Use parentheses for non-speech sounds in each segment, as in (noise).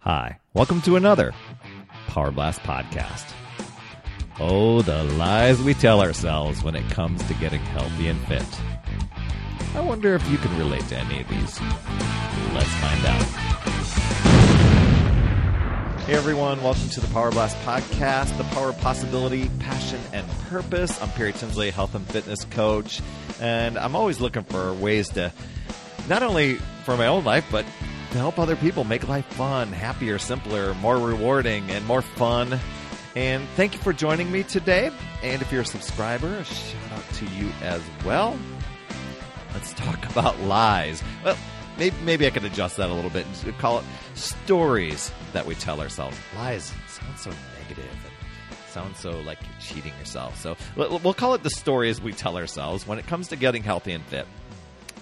Hi, welcome to another Power Blast podcast. Oh, the lies we tell ourselves when it comes to getting healthy and fit. I wonder if you can relate to any of these. Let's find out. Hey everyone, welcome to the Power Blast podcast, the power of possibility, passion, and purpose. I'm Perry Tinsley, health and fitness coach, and I'm always looking for ways to not only for my own life, but to help other people make life fun, happier, simpler, more rewarding, and more fun. And thank you for joining me today. And if you're a subscriber, a shout out to you as well. Let's talk (laughs) about lies. Well, maybe, maybe I could adjust that a little bit and call it stories that we tell ourselves. Lies sound so negative and sound so like you're cheating yourself. So we'll call it the stories we tell ourselves when it comes to getting healthy and fit.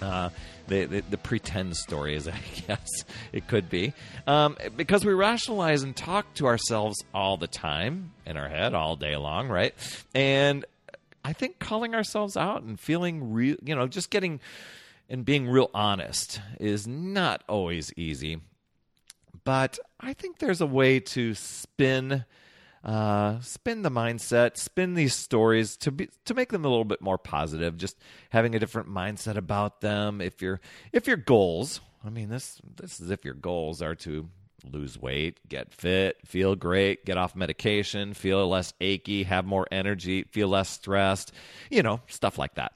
Uh, the, the, the, pretend stories, I (laughs) guess it could be. Um, because we rationalize and talk to ourselves all the time in our head all day long, right? And I think calling ourselves out and feeling real, you know, just getting and being real honest is not always easy. But I think there's a way to spin uh, spin the mindset, spin these stories to be to make them a little bit more positive. Just having a different mindset about them. If your if your goals, I mean this this is if your goals are to lose weight, get fit, feel great, get off medication, feel less achy, have more energy, feel less stressed, you know, stuff like that.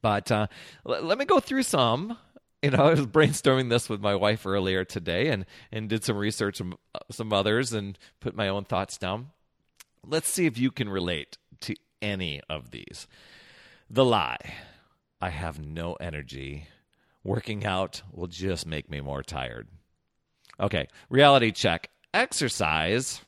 But uh, l- let me go through some you know, (laughs) I was brainstorming this with my wife earlier today and, and did some research on uh, some others and put my own thoughts down. Let's see if you can relate to any of these. The lie I have no energy. Working out will just make me more tired. Okay, reality check. Exercise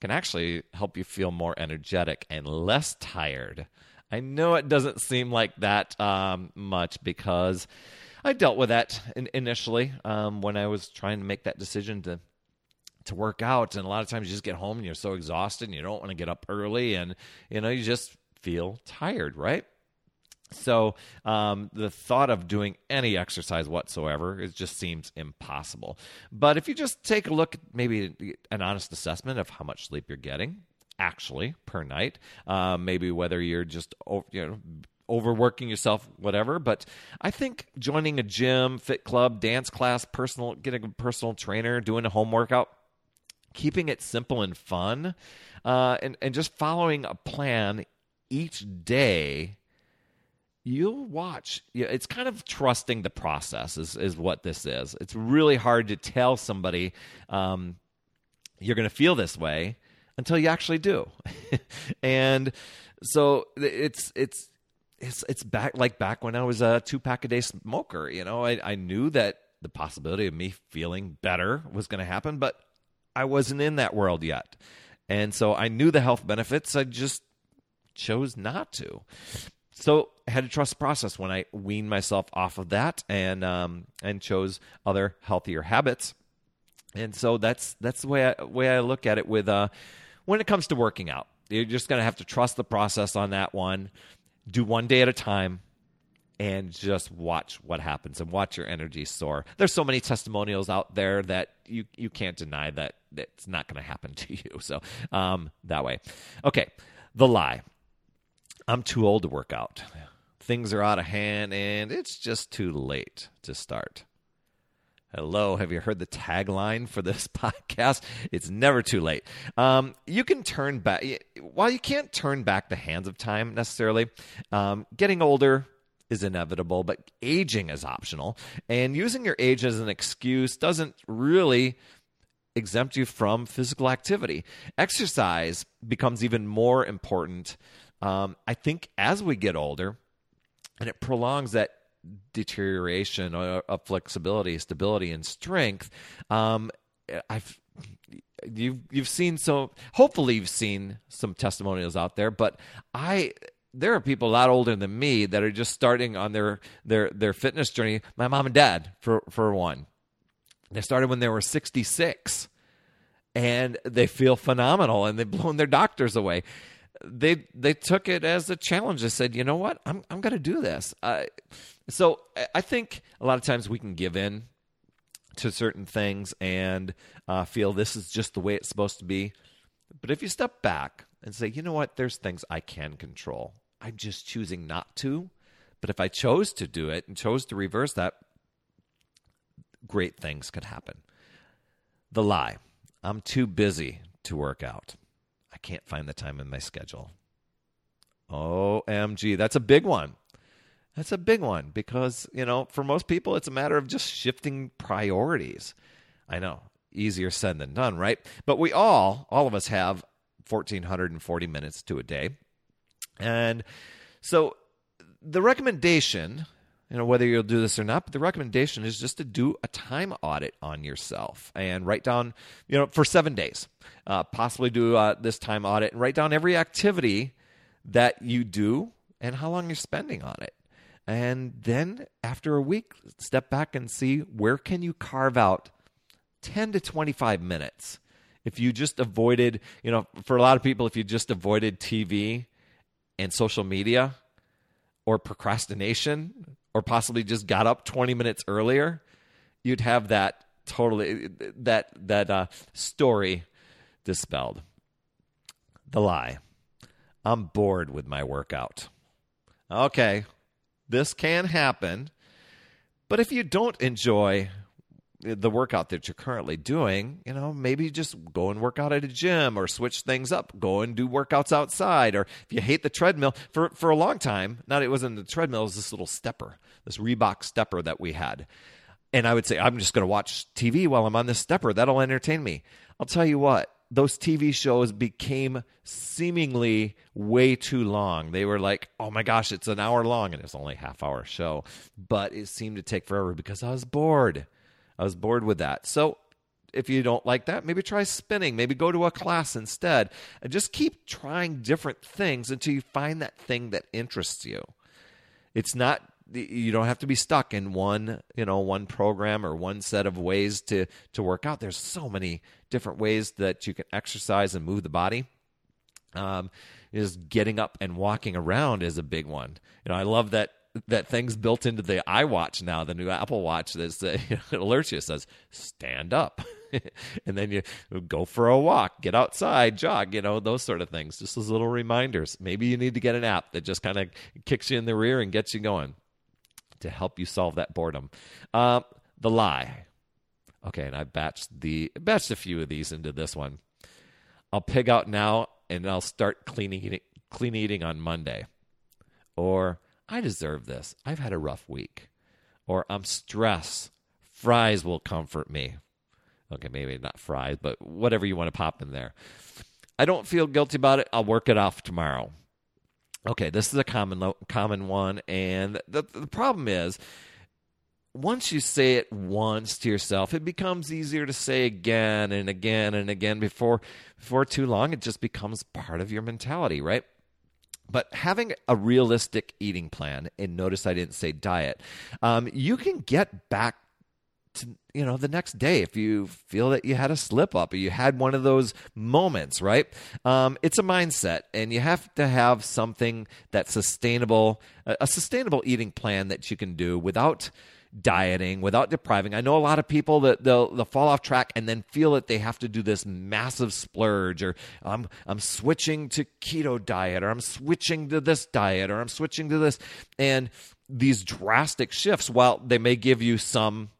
can actually help you feel more energetic and less tired. I know it doesn't seem like that um, much because I dealt with that in, initially um, when I was trying to make that decision to to work out. And a lot of times you just get home and you're so exhausted and you don't want to get up early and you know you just feel tired, right? So um, the thought of doing any exercise whatsoever it just seems impossible. But if you just take a look, maybe an honest assessment of how much sleep you're getting, actually per night. Um, maybe whether you're just you know overworking yourself, whatever. But I think joining a gym, fit club, dance class, personal, getting a personal trainer, doing a home workout, keeping it simple and fun, uh, and and just following a plan each day. You'll watch. It's kind of trusting the process is, is what this is. It's really hard to tell somebody um, you're going to feel this way until you actually do. (laughs) and so it's it's it's it's back like back when I was a two pack a day smoker. You know, I, I knew that the possibility of me feeling better was going to happen, but I wasn't in that world yet, and so I knew the health benefits. I just chose not to. So I had to trust the process when I weaned myself off of that and um, and chose other healthier habits. And so that's that's the way I way I look at it with uh, when it comes to working out. You're just going to have to trust the process on that one do one day at a time and just watch what happens and watch your energy soar. There's so many testimonials out there that you you can't deny that it's not going to happen (laughs) to you. So um, that way, okay. The lie: I'm too old to work out. Things are out of hand, and it's just too late to start. Hello, have you heard the tagline for this (laughs) podcast? It's never too late. Um, you can turn back, while you can't turn back the hands of time necessarily, um, getting older is inevitable, but aging is optional. And using your age as an excuse doesn't really exempt you from physical activity. Exercise becomes even more important, um, I think, as we get older, and it prolongs that deterioration of flexibility, stability, and strength. Um, I've you've you've seen so hopefully you've seen some testimonials out there, but I there are people a lot older than me that are just starting on their their their fitness journey. My mom and dad, for for one, they started when they were sixty six, and they feel phenomenal, and they've blown their doctors away. They they took it as a challenge. They said, you know what, I'm I'm going to do this. Uh, so I think a lot of times we can give in to certain things and uh, feel this is just the way it's supposed to be. But if you step back and say, you know what, there's things I can control, I'm just choosing not to. But if I chose to do it and chose to reverse that, great things could happen. The lie I'm too busy to work out. I can't find the time in my schedule. OMG, that's a big one. That's a big one because, you know, for most people, it's a matter of just shifting priorities. I know, easier said than done, right? But we all, all of us have 1,440 minutes to a day. And so the recommendation, you know, whether you'll do this or not, but the recommendation is just to do a time audit on yourself and write down, you know, for seven days, uh, possibly do uh, this time audit and write down every activity that you do and how long you're spending on it and then after a week step back and see where can you carve out 10 to 25 minutes. If you just avoided you know for a lot of people if you just avoided tv and social media or procrastination or possibly just got up 20 minutes earlier you'd have that totally that that uh, story dispelled. The lie. I'm bored with my workout. Okay this can happen. But if you don't enjoy the workout that you're currently doing, you know, maybe just go and work out at a gym or switch things up. Go and do workouts outside. Or if you hate the treadmill, for, for a long time, not it wasn't the treadmill, it was this little stepper, this Reebok stepper that we had. And I would say, I'm just going to watch TV while I'm on this stepper. That'll entertain me. I'll tell you what, those TV shows became seemingly way too long. They were like, oh my gosh, it's an hour long, and it's only a half hour show. But it seemed to take forever because I was bored. I was bored with that. So if you don't like that, maybe try spinning. Maybe go to a class instead. And just keep trying different things until you find that thing that interests you. It's not you don't have to be stuck in one you know one program or one set of ways to to work out there's so many different ways that you can exercise and move the body um, is getting up and walking around is a big one you know i love that that thing's built into the iWatch now, the new Apple Watch that uh, (laughs) you alerts you. Says stand up, (laughs) and then you go for a walk, get outside, jog. You know those sort of things. Just as little reminders. Maybe you need to get an app that just kind of kicks you in the rear and gets you going to help you solve that boredom. Uh, the lie. Okay, and I batched the batched a few of these into this one. I'll pig out now and I'll start clean eating, clean eating on Monday. Or I deserve this. I've had a rough week. Or I'm stressed. Fries will comfort me. Okay, maybe not fries, but whatever you want to pop in there. I don't feel guilty about it. I'll work it off tomorrow. Okay, this is a common common one, and the the problem is once you say it once to yourself, it becomes easier to say again and again and again before before too long. It just becomes part of your mentality, right? But having a realistic eating plan, and notice I didn't say diet, um, you can get back to you know the next day if you feel that you had a slip up or you had one of those moments right? Um, it's a mindset and you have to have something that's sustainable a sustainable eating plan that you can do without dieting without depriving. I know a lot of people that they'll, they'll fall off track and then feel that they have to do this massive splurge or i'm i'm switching to keto diet or i'm switching to this diet or i'm switching to this and these drastic shifts while they may give you some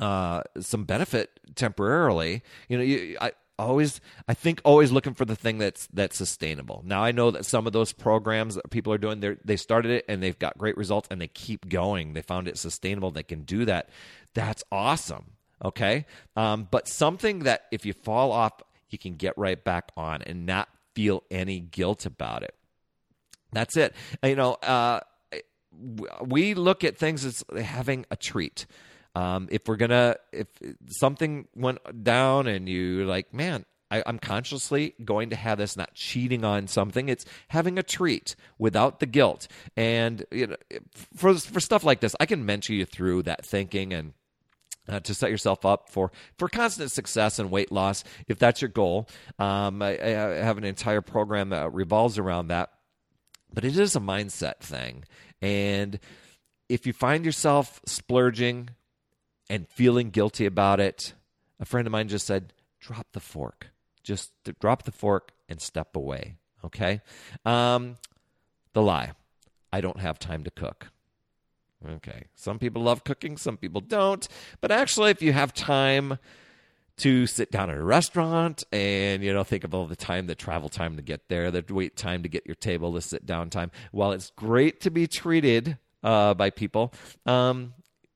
uh, some benefit temporarily. You know, you, I always I think always looking for the thing that's that's sustainable. Now I know that some of those programs that people are doing they they started it and they've got great results and they keep going. They found it sustainable. They can do that. That's awesome. Okay, um, but something that if you fall off, you can get right back on and not feel any guilt about it. That's it. You know, uh, we look at things as having a treat. Um, if we're gonna, if something went down and you like, man, I, am consciously going to have this, not cheating on something. It's having a treat without the guilt. And you know, for for stuff like this, I can mentor you through that thinking and. Uh, to set yourself up for for constant success and weight loss, if that's your goal, um, I, I have an entire program that revolves around that. But it is a mindset thing, and if you find yourself splurging and feeling guilty about it, a friend of mine just said, drop the fork. Just drop the fork and step away. Okay. Um, the lie I don't have time to cook. Okay. Some people love cooking, some people don't. But actually, if you have time to sit down at a restaurant and, you know, think of all the time, the travel time to get there, the wait time to get your table, the sit down time, while it's great to be treated uh, by people, um,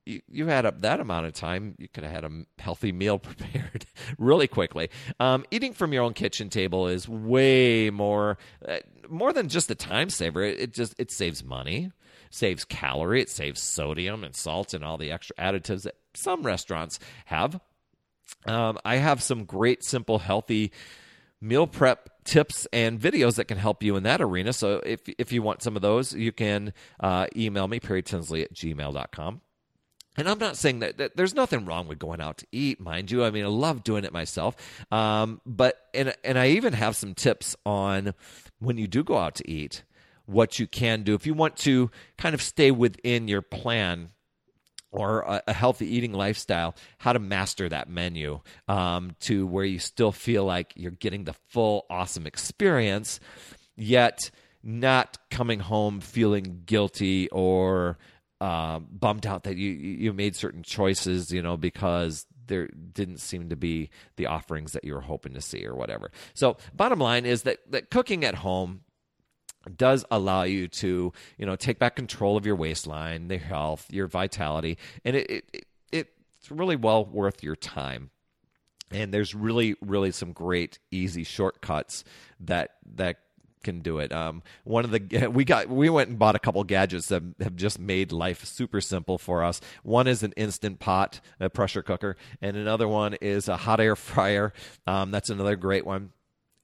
you, you add up that amount of time, you could have had a healthy meal (laughs) prepared really quickly. Um, eating from your own kitchen table is way more, uh, more than just a time saver. It, it just it saves money, saves calorie, it saves sodium and salt and all the extra additives that some restaurants have. Um, I have some great, simple, healthy meal prep tips and videos that can help you in that arena. So if if you want some of those, you can uh, email me, perrytinsley at gmail.com. And I'm not saying that, that, there's nothing wrong with going out to eat, mind you. I mean, I love doing it myself. Um, but and and I even have some tips on when you do go out to eat, what you can do if you want to kind of stay within your plan or a, a healthy eating lifestyle, how to master that menu um, to where you still feel like you're getting the full awesome experience, yet not coming home feeling guilty or uh, bummed out that you you made certain choices, you know, because there didn't seem to be the offerings that you were hoping to see or whatever. So, bottom line is that that cooking at home does allow you to, you know, take back control of your waistline, your health, your vitality, and it, it, it it's really well worth your time. And there's really, really some great easy shortcuts that that can do it. Um, one of the (laughs) we got we went and bought a couple gadgets that have just made life super simple for us. One is an instant pot, a pressure cooker, and another one is a hot air (laughs) fryer. Um, that's another great one.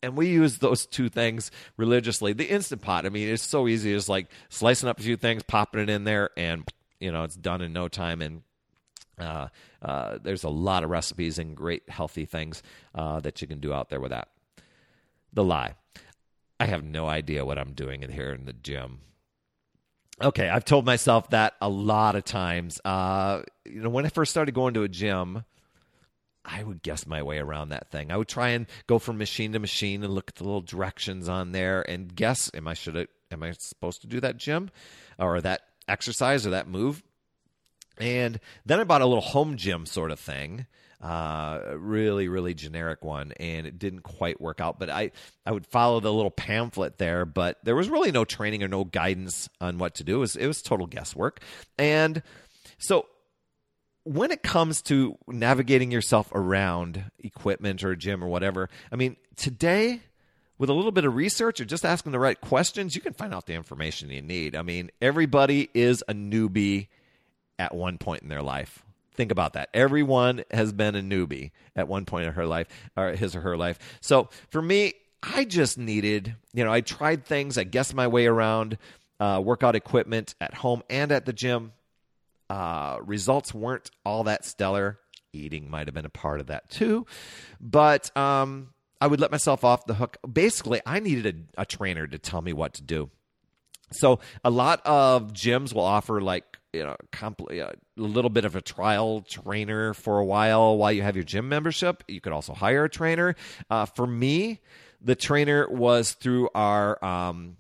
And we use those two things religiously. The instant pot, I mean, it's so easy. It's like slicing up a few things, popping it in there, and you know it's done in no time. And uh, uh, there's a lot of recipes and great healthy things uh, that you can do out there with that. The lie. I have no idea what I'm doing in here in the gym. Okay, I've told myself that a lot of times. Uh, you know, when I first started going to a gym, I would guess my way around that thing. I would try and go from machine to machine and look at the little directions on there and guess: Am I should I, am I supposed to do that gym or that exercise or that move? And then I bought a little home gym sort of thing uh, really, really generic one, and it didn't quite work out. But I, I would follow the little pamphlet there, but there was really no training or no guidance on what to do. It was, it was total guesswork. And so when it comes to navigating yourself around equipment or gym or whatever, I mean, today with a little bit of research or just asking the right questions, you can find out the information you need. I mean, everybody is a newbie at one point in their life. Think about that. Everyone has been a newbie at one point in her life, or his or her life. So for me, I just needed, you know, I tried things, I guessed my way around uh, workout equipment at home and at the gym. Uh, results weren't all that stellar. Eating might have been a part of that too, but um, I would let myself off the hook. Basically, I needed a, a trainer to tell me what to do. So a lot of gyms will offer like you know compl- a little bit of a trial trainer for a while while you have your gym membership. You could also hire a trainer. Uh, for me, the trainer was through our um,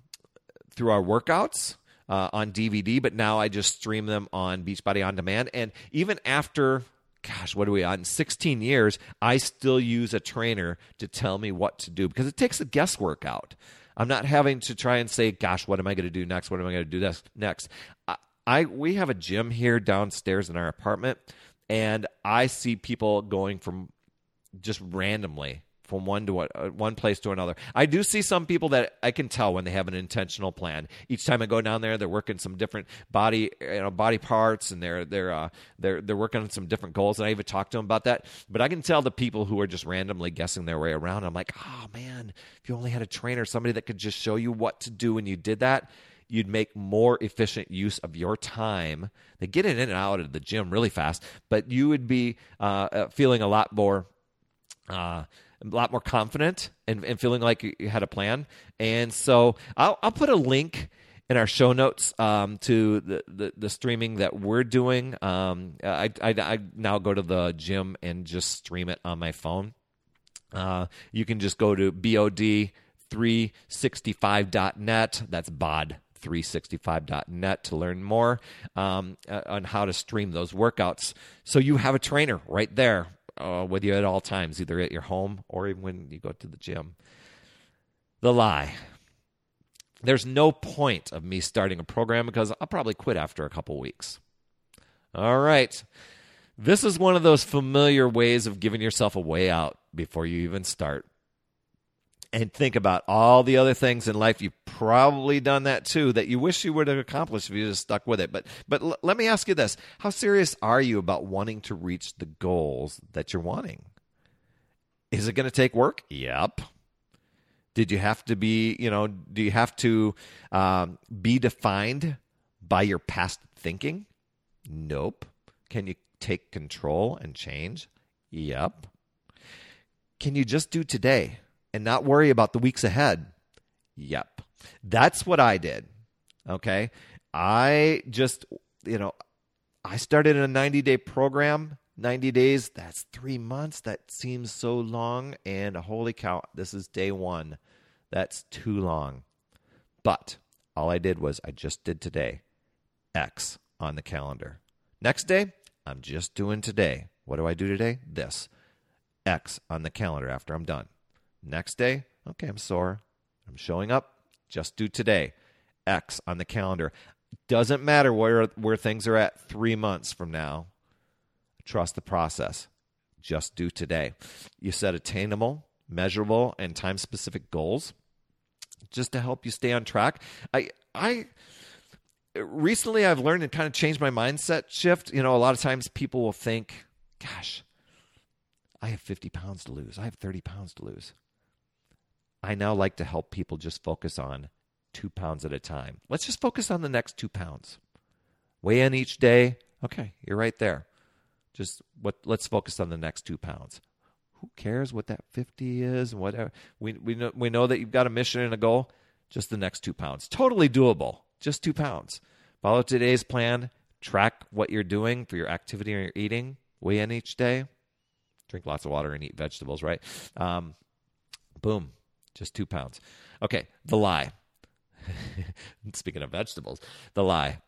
through our workouts. Uh, on DVD, but now I just stream them on Beachbody on demand. And even after gosh, what are we on? 16 years, I still use a trainer to tell me what to do because it takes the guesswork out. I'm not having to try and say, gosh, what am I going to do next? What am I going to do next? I, we have a gym here downstairs in our apartment, and I see people going from just randomly from one to uh, one place to another. I do see some people that I can tell when they have an intentional plan. Each time I go down there, they're working some different body, you know, body parts, and they're they're uh, they're they're working on some different goals. And I even talk to them about that. But I can tell the people who are just randomly guessing their way around. I'm like, oh man, if you only had a trainer, somebody that could just show you what to do when you did that you'd make more efficient use of your time. They get in and out of the gym really fast, but you would be uh, uh, feeling a lot more. Uh, a lot more confident and, and, feeling like you had a plan. And so I'll, I'll put a link in our show notes um, to the, the, the streaming that we're doing. Um, I, I, I now go to the gym and just stream it on my phone. Uh, you can just go to bod365.net. That's bod 365.net to learn more um, uh, on how to stream those workouts. So you have a trainer right there uh, with you at all times, either at your home or even when you go to the gym. The lie. There's no point of me starting a program because I'll probably quit after a couple weeks. All right. This is one of those familiar ways of giving yourself a way out before you even start and think about all the other things in life. You've probably done that too that you wish you would have accomplished if you just stuck with it. But but l- let me ask you this. How serious are you about wanting to reach the goals that you're wanting? Is it going to take work? Yep. Did you have to be you know do you have to um, be defined by your past thinking? Nope. Can you take control and change? Yep. Can you just do today and not worry about the weeks ahead? Yep. That's what I did. Okay. I just, you know, I started a 90 day program. 90 days, that's three months. That seems so long. And holy cow, this is day one. That's too long. But all I did was I just did today. X on the calendar. Next day, I'm just doing today. What do I do today? This. X on the calendar after I'm done. Next day, okay, I'm sore. I'm showing up. Just do today. X on the calendar. Doesn't matter where where things are at 3 months from now. Trust the process. Just do today. You set attainable, measurable and time specific goals just to help you stay on track. I I recently I've learned and kind of changed my mindset shift. You know, a lot of times people will think, gosh, I have 50 pounds to lose. I have 30 pounds to lose. I now like to help people just focus on two pounds at a time. Let's just focus on the next two pounds. Weigh in each day. Okay, you're right there. Just what? Let's focus on the next two pounds. Who cares what that 50 is and whatever? We we know we know that you've got a mission and a goal. Just the next two pounds. Totally doable. Just two pounds. Follow today's plan. Track what you're doing for your activity and your eating. Weigh in each day. Drink lots of water and eat vegetables. Right. Um, boom just two pounds. Okay, the lie. (laughs) Speaking of vegetables, the lie.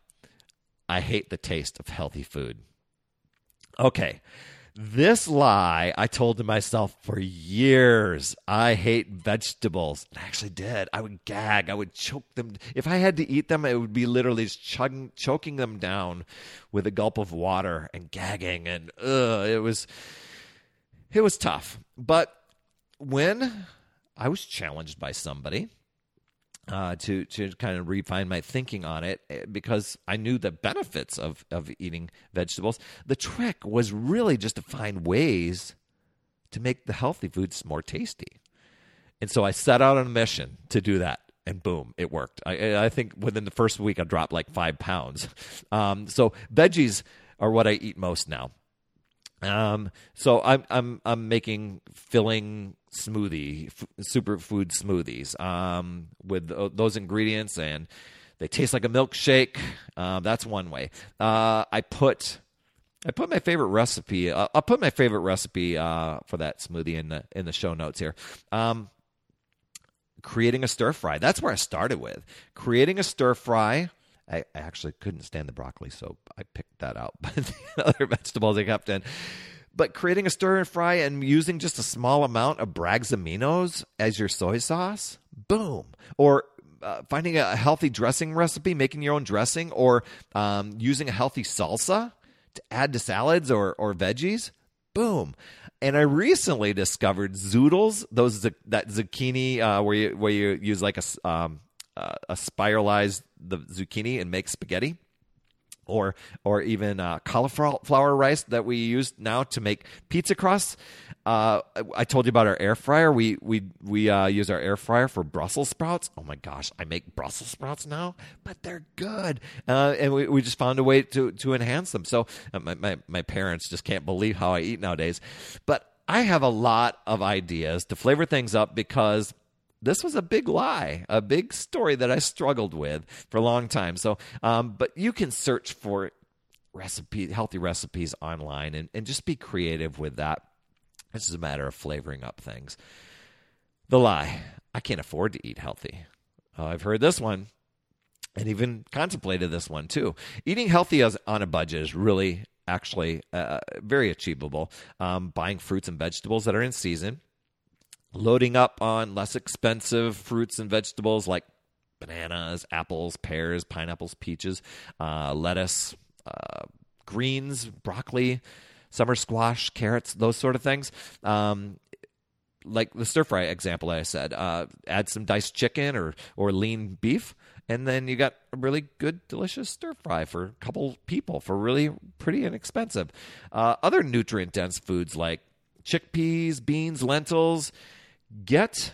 I hate the taste of healthy food. Okay, this lie I told to myself for years. I hate vegetables. I actually did. I would gag. I would choke them. If I had to eat them, it would be literally just chugging, choking them down with a gulp of water and gagging. And ugh, it was, it was tough. But when I was challenged by somebody uh, to to kind of refine my thinking on it eh, because I knew the benefits of of eating vegetables. The trick was really just to find ways to make the healthy foods more tasty, and so I set out on a mission to do that. And boom, it worked. I, I think within the first week, I dropped like five pounds. Um, so veggies are what I eat most now. Um, so I'm I'm I'm making filling smoothie, f- superfood smoothies um, with th- those ingredients, and they taste like a milkshake. Um, that's one way. Uh, I put I put my favorite recipe. Uh, I'll put my favorite recipe uh, for that smoothie in the in the show notes here. Um, creating a stir fry. That's where I started with creating a stir fry. I, actually couldn't stand the broccoli, so I picked that out. (laughs) But the other vegetables I kept in but creating a stir and fry and using just a small amount of Bragg's aminos as your soy sauce, boom. Or uh, finding a healthy dressing recipe, making your own dressing, or um, using a healthy salsa to add to salads or, or veggies, boom. And I recently discovered zoodles, those that zucchini uh, where you where you use like a um, uh, a spiralized the zucchini and make spaghetti or or even uh, cauliflower rice that we use now to make pizza crusts. Uh, I told you about our air fryer. We we we uh, use our air fryer for Brussels sprouts. Oh my gosh, I make Brussels sprouts now, but they're good, uh, and we, we just found a way to to enhance them. So uh, my, my my parents just can't believe how I eat nowadays, but I have a lot of ideas to flavor things up because this was a big lie, a big story that I struggled with for a long time. So, um, but you can search for recipe, healthy recipes online and, and just be creative with that. This is a matter of flavoring up things. The lie I can't afford to eat healthy. Uh, I've heard this one and even contemplated this one too. Eating healthy as, on a budget is really actually uh, very achievable. Um, buying fruits and vegetables that are in season, loading up on less expensive fruits and vegetables like bananas, apples, pears, pineapples, peaches, uh, lettuce, uh, greens, broccoli, summer squash, carrots, those sort of things. Um, like the stir fry example I said, uh, add some diced chicken or or lean beef, and then you got a really good, delicious stir fry for a couple people for really pretty inexpensive. Uh, other nutrient dense foods like chickpeas, beans, lentils. Get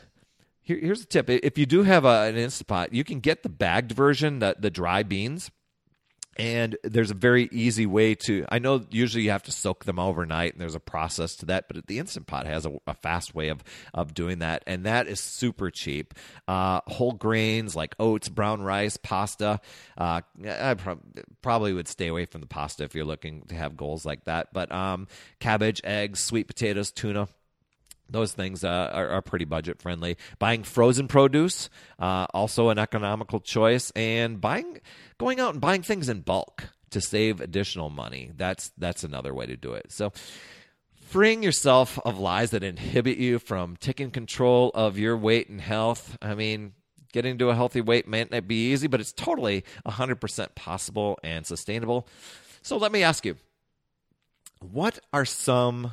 here, here's a tip: if you do have a, an Instapot, you can get the bagged version, the the dry beans. And there's a very easy way to i know usually you have to soak them overnight and there's a process to that but the instant pot has a, a fast way of of doing that. And that is super cheap. Uh, whole grains like oats brown rice pasta. Uh, i pro- probably would stay away from the pasta if you're looking to have goals like that. But um, cabbage eggs sweet potatoes tuna those things uh, are, are, pretty budget friendly. Buying frozen produce, uh, also an economical choice, and buying, going out and buying things in bulk to save additional money. That's that's another way to do it. So, freeing yourself of lies that inhibit you from taking control of your weight and health. I mean, getting to a healthy weight may not be easy, but it's totally 100% possible and sustainable. So, let me ask you, what are some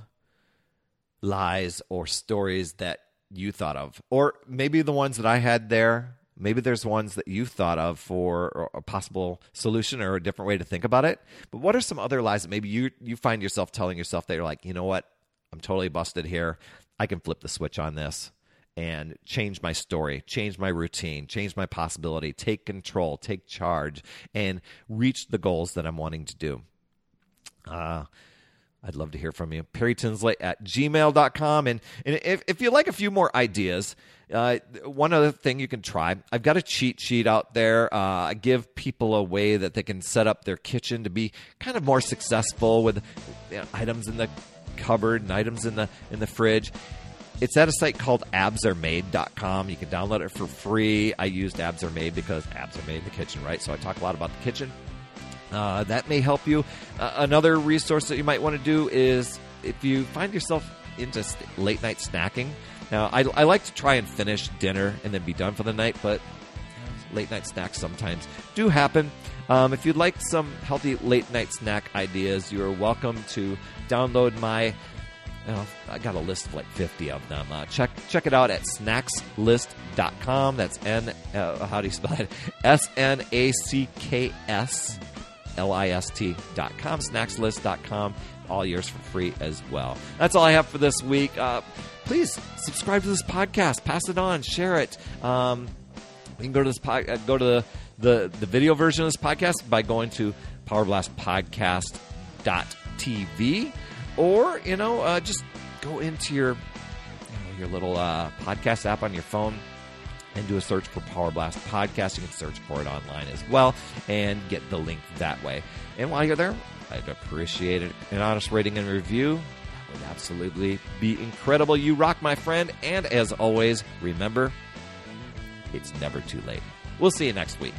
lies or stories that you thought of, or maybe the ones that I had there. Maybe there's ones that you thought of for a possible solution or a different way to think about it. But what are some other lies that maybe you you find yourself telling yourself that you're like, you know what, I'm totally busted here. I can flip the switch on this and change my story, change my routine, change my possibility, take control, take charge, and reach the goals that I'm wanting to do. Uh, I'd love to hear from you. Perry Tinsley at gmail.com. And, and if, if you like a few more ideas, uh, one other thing you can try I've got a cheat sheet out there. Uh, I give people a way that they can set up their kitchen to be kind of more successful with you know, items in the cupboard and items in the, in the fridge. It's at a site called absaremade.com. You can download it for free. I used Abs Are Made because abs are made in the kitchen, right? So I talk a lot about the kitchen. Uh, that may help you. Uh, another resource that you might want to do is if you find yourself into st- late night snacking. Now, I, I, like to try and finish dinner and then be done for the night, but late night snacks sometimes do happen. Um, if you'd like some healthy late night snack ideas, you are welcome to download my. You know, I got a list of like 50 of them. Uh, check check it out at snackslist.com. That's N, uh, how do you spell it? S N A C K S L-I-S-T.com, snackslist.com, all yours for free as well. That's all I have for this week. Uh, please subscribe to this podcast, pass it on, share it. Um, you can go to this po- uh, go to the, the, the video version of this podcast by going to powerblastpodcast.tv or, you know, uh, just go into your, you know, your little uh, podcast app on your phone and do a search for Power Blast Podcast. You can search for it online as well and get the link that way. And while you're there, I'd appreciate it. An honest rating and review that would absolutely be incredible. You rock, my friend. And as always, remember, it's never too late. We'll see you next week.